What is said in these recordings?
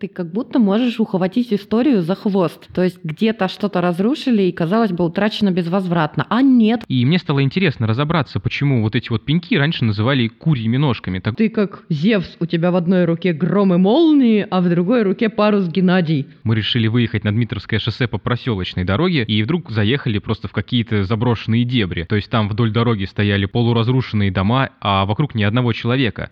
Ты как будто можешь ухватить историю за хвост. То есть где-то что-то разрушили и, казалось бы, утрачено безвозвратно. А нет. И мне стало интересно разобраться, почему вот эти вот пеньки раньше называли курьими ножками. Так... Ты как Зевс, у тебя в одной руке гром и молнии, а в другой руке парус Геннадий. Мы решили выехать на Дмитровское шоссе по проселочной дороге и вдруг заехали просто в какие-то заброшенные дебри. То есть там вдоль дороги стояли полуразрушенные дома, а вокруг ни одного человека.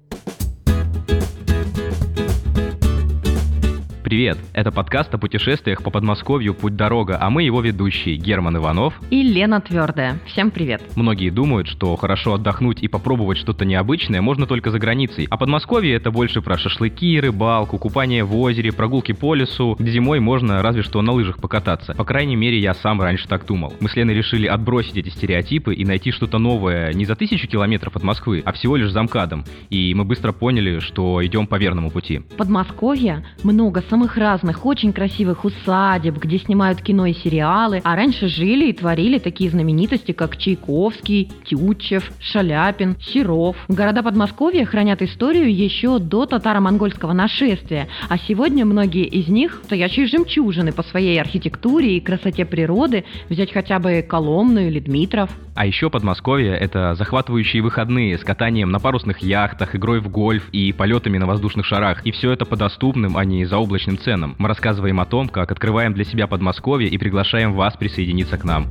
Привет! Это подкаст о путешествиях по Подмосковью «Путь-дорога», а мы его ведущие Герман Иванов и Лена Твердая. Всем привет! Многие думают, что хорошо отдохнуть и попробовать что-то необычное можно только за границей, а Подмосковье это больше про шашлыки, рыбалку, купание в озере, прогулки по лесу, где зимой можно разве что на лыжах покататься. По крайней мере, я сам раньше так думал. Мы с Леной решили отбросить эти стереотипы и найти что-то новое не за тысячу километров от Москвы, а всего лишь за МКАДом. И мы быстро поняли, что идем по верному пути. Подмосковье много самых самых разных, очень красивых усадеб, где снимают кино и сериалы, а раньше жили и творили такие знаменитости, как Чайковский, Тютчев, Шаляпин, Серов. Города Подмосковья хранят историю еще до татаро-монгольского нашествия, а сегодня многие из них стоящие жемчужины по своей архитектуре и красоте природы, взять хотя бы Коломну или Дмитров. А еще Подмосковье — это захватывающие выходные с катанием на парусных яхтах, игрой в гольф и полетами на воздушных шарах. И все это по доступным, а не заоблачным ценам. Мы рассказываем о том, как открываем для себя Подмосковье и приглашаем вас присоединиться к нам.